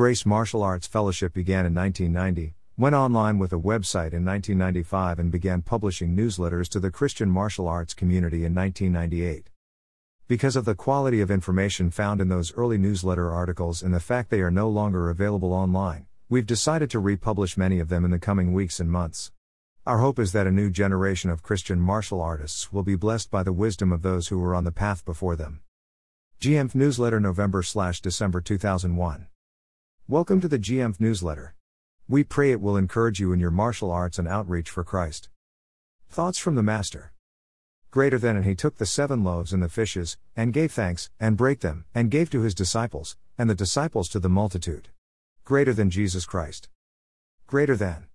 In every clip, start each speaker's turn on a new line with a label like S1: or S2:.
S1: Grace Martial Arts Fellowship began in 1990, went online with a website in 1995, and began publishing newsletters to the Christian martial arts community in 1998. Because of the quality of information found in those early newsletter articles and the fact they are no longer available online, we've decided to republish many of them in the coming weeks and months. Our hope is that a new generation of Christian martial artists will be blessed by the wisdom of those who were on the path before them. GMF Newsletter November December 2001. Welcome to the GMF newsletter. We pray it will encourage you in your martial arts and outreach for Christ. Thoughts from the Master. Greater than and he took the seven loaves and the fishes, and gave thanks, and brake them, and gave to his disciples, and the disciples to the multitude. Greater than Jesus Christ. Greater than.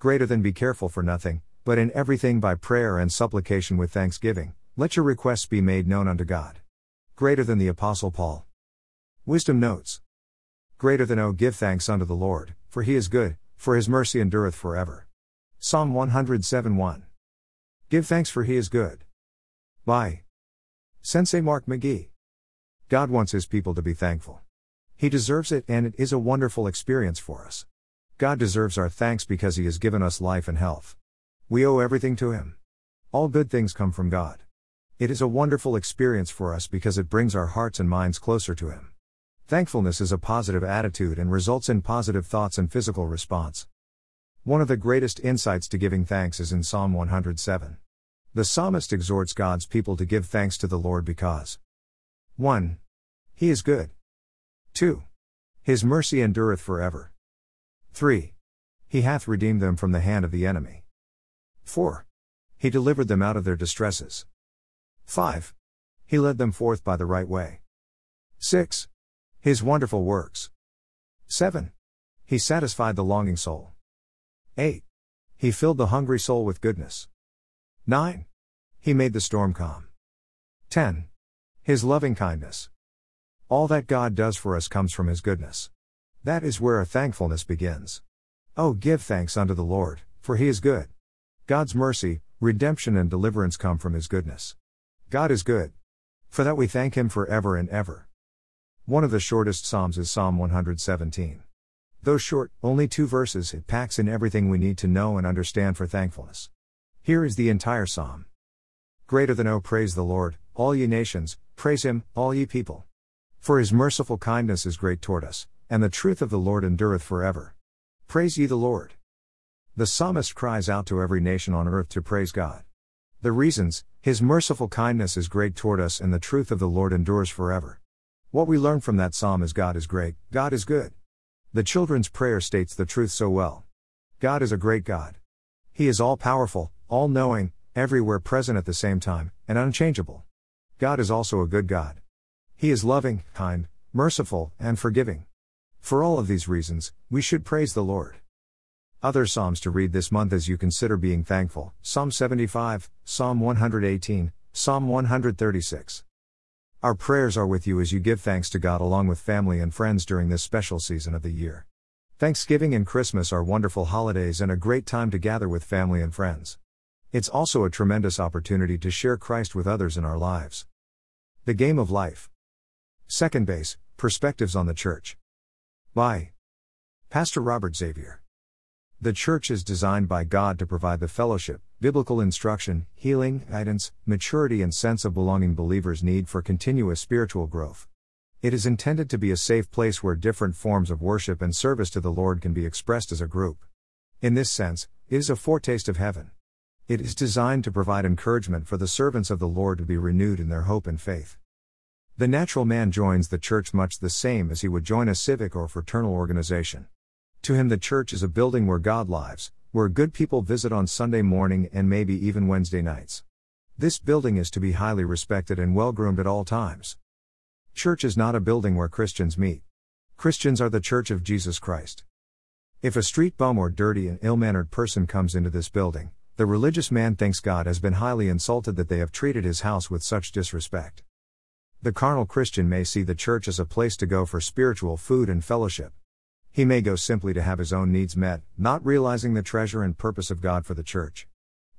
S1: Greater than be careful for nothing, but in everything by prayer and supplication with thanksgiving, let your requests be made known unto God. Greater than the Apostle Paul. Wisdom Notes Greater than O give thanks unto the Lord, for he is good, for his mercy endureth forever. Psalm 107 1. Give thanks for he is good. By Sensei Mark McGee. God wants his people to be thankful. He deserves it, and it is a wonderful experience for us. God deserves our thanks because he has given us life and health. We owe everything to him. All good things come from God. It is a wonderful experience for us because it brings our hearts and minds closer to him. Thankfulness is a positive attitude and results in positive thoughts and physical response. One of the greatest insights to giving thanks is in Psalm 107. The psalmist exhorts God's people to give thanks to the Lord because 1. He is good. 2. His mercy endureth forever. 3. He hath redeemed them from the hand of the enemy. 4. He delivered them out of their distresses. 5. He led them forth by the right way. 6. His wonderful works. 7. He satisfied the longing soul. 8. He filled the hungry soul with goodness. 9. He made the storm calm. 10. His loving kindness. All that God does for us comes from His goodness. That is where our thankfulness begins. Oh, give thanks unto the Lord, for He is good. God's mercy, redemption, and deliverance come from His goodness. God is good. For that we thank Him forever and ever. One of the shortest Psalms is Psalm 117. Though short, only two verses, it packs in everything we need to know and understand for thankfulness. Here is the entire Psalm. Greater than O praise the Lord, all ye nations, praise him, all ye people. For his merciful kindness is great toward us, and the truth of the Lord endureth forever. Praise ye the Lord. The psalmist cries out to every nation on earth to praise God. The reasons, his merciful kindness is great toward us, and the truth of the Lord endures forever. What we learn from that psalm is God is great, God is good. The children's prayer states the truth so well. God is a great God. He is all powerful, all knowing, everywhere present at the same time, and unchangeable. God is also a good God. He is loving, kind, merciful, and forgiving. For all of these reasons, we should praise the Lord. Other Psalms to read this month as you consider being thankful Psalm 75, Psalm 118, Psalm 136. Our prayers are with you as you give thanks to God along with family and friends during this special season of the year. Thanksgiving and Christmas are wonderful holidays and a great time to gather with family and friends. It's also a tremendous opportunity to share Christ with others in our lives. The Game of Life. Second Base Perspectives on the Church. By Pastor Robert Xavier. The church is designed by God to provide the fellowship, biblical instruction, healing, guidance, maturity, and sense of belonging believers need for continuous spiritual growth. It is intended to be a safe place where different forms of worship and service to the Lord can be expressed as a group. In this sense, it is a foretaste of heaven. It is designed to provide encouragement for the servants of the Lord to be renewed in their hope and faith. The natural man joins the church much the same as he would join a civic or fraternal organization. To him, the church is a building where God lives, where good people visit on Sunday morning and maybe even Wednesday nights. This building is to be highly respected and well groomed at all times. Church is not a building where Christians meet. Christians are the church of Jesus Christ. If a street bum or dirty and ill mannered person comes into this building, the religious man thinks God has been highly insulted that they have treated his house with such disrespect. The carnal Christian may see the church as a place to go for spiritual food and fellowship. He may go simply to have his own needs met, not realizing the treasure and purpose of God for the church.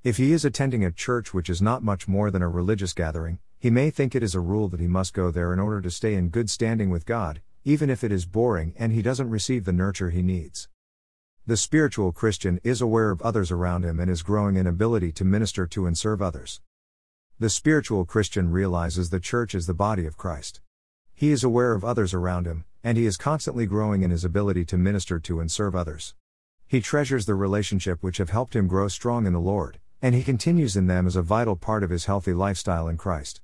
S1: If he is attending a church which is not much more than a religious gathering, he may think it is a rule that he must go there in order to stay in good standing with God, even if it is boring and he doesn't receive the nurture he needs. The spiritual Christian is aware of others around him and is growing in ability to minister to and serve others. The spiritual Christian realizes the church is the body of Christ. He is aware of others around him, and he is constantly growing in his ability to minister to and serve others. He treasures the relationship which have helped him grow strong in the Lord, and he continues in them as a vital part of his healthy lifestyle in Christ.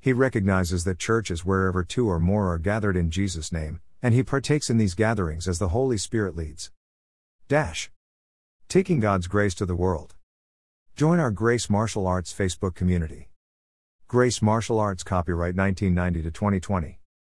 S1: He recognizes that church is wherever two or more are gathered in Jesus' name, and he partakes in these gatherings as the Holy Spirit leads. Dash. Taking God's grace to the world. Join our Grace Martial Arts Facebook community. Grace Martial Arts copyright 1990 to 2020.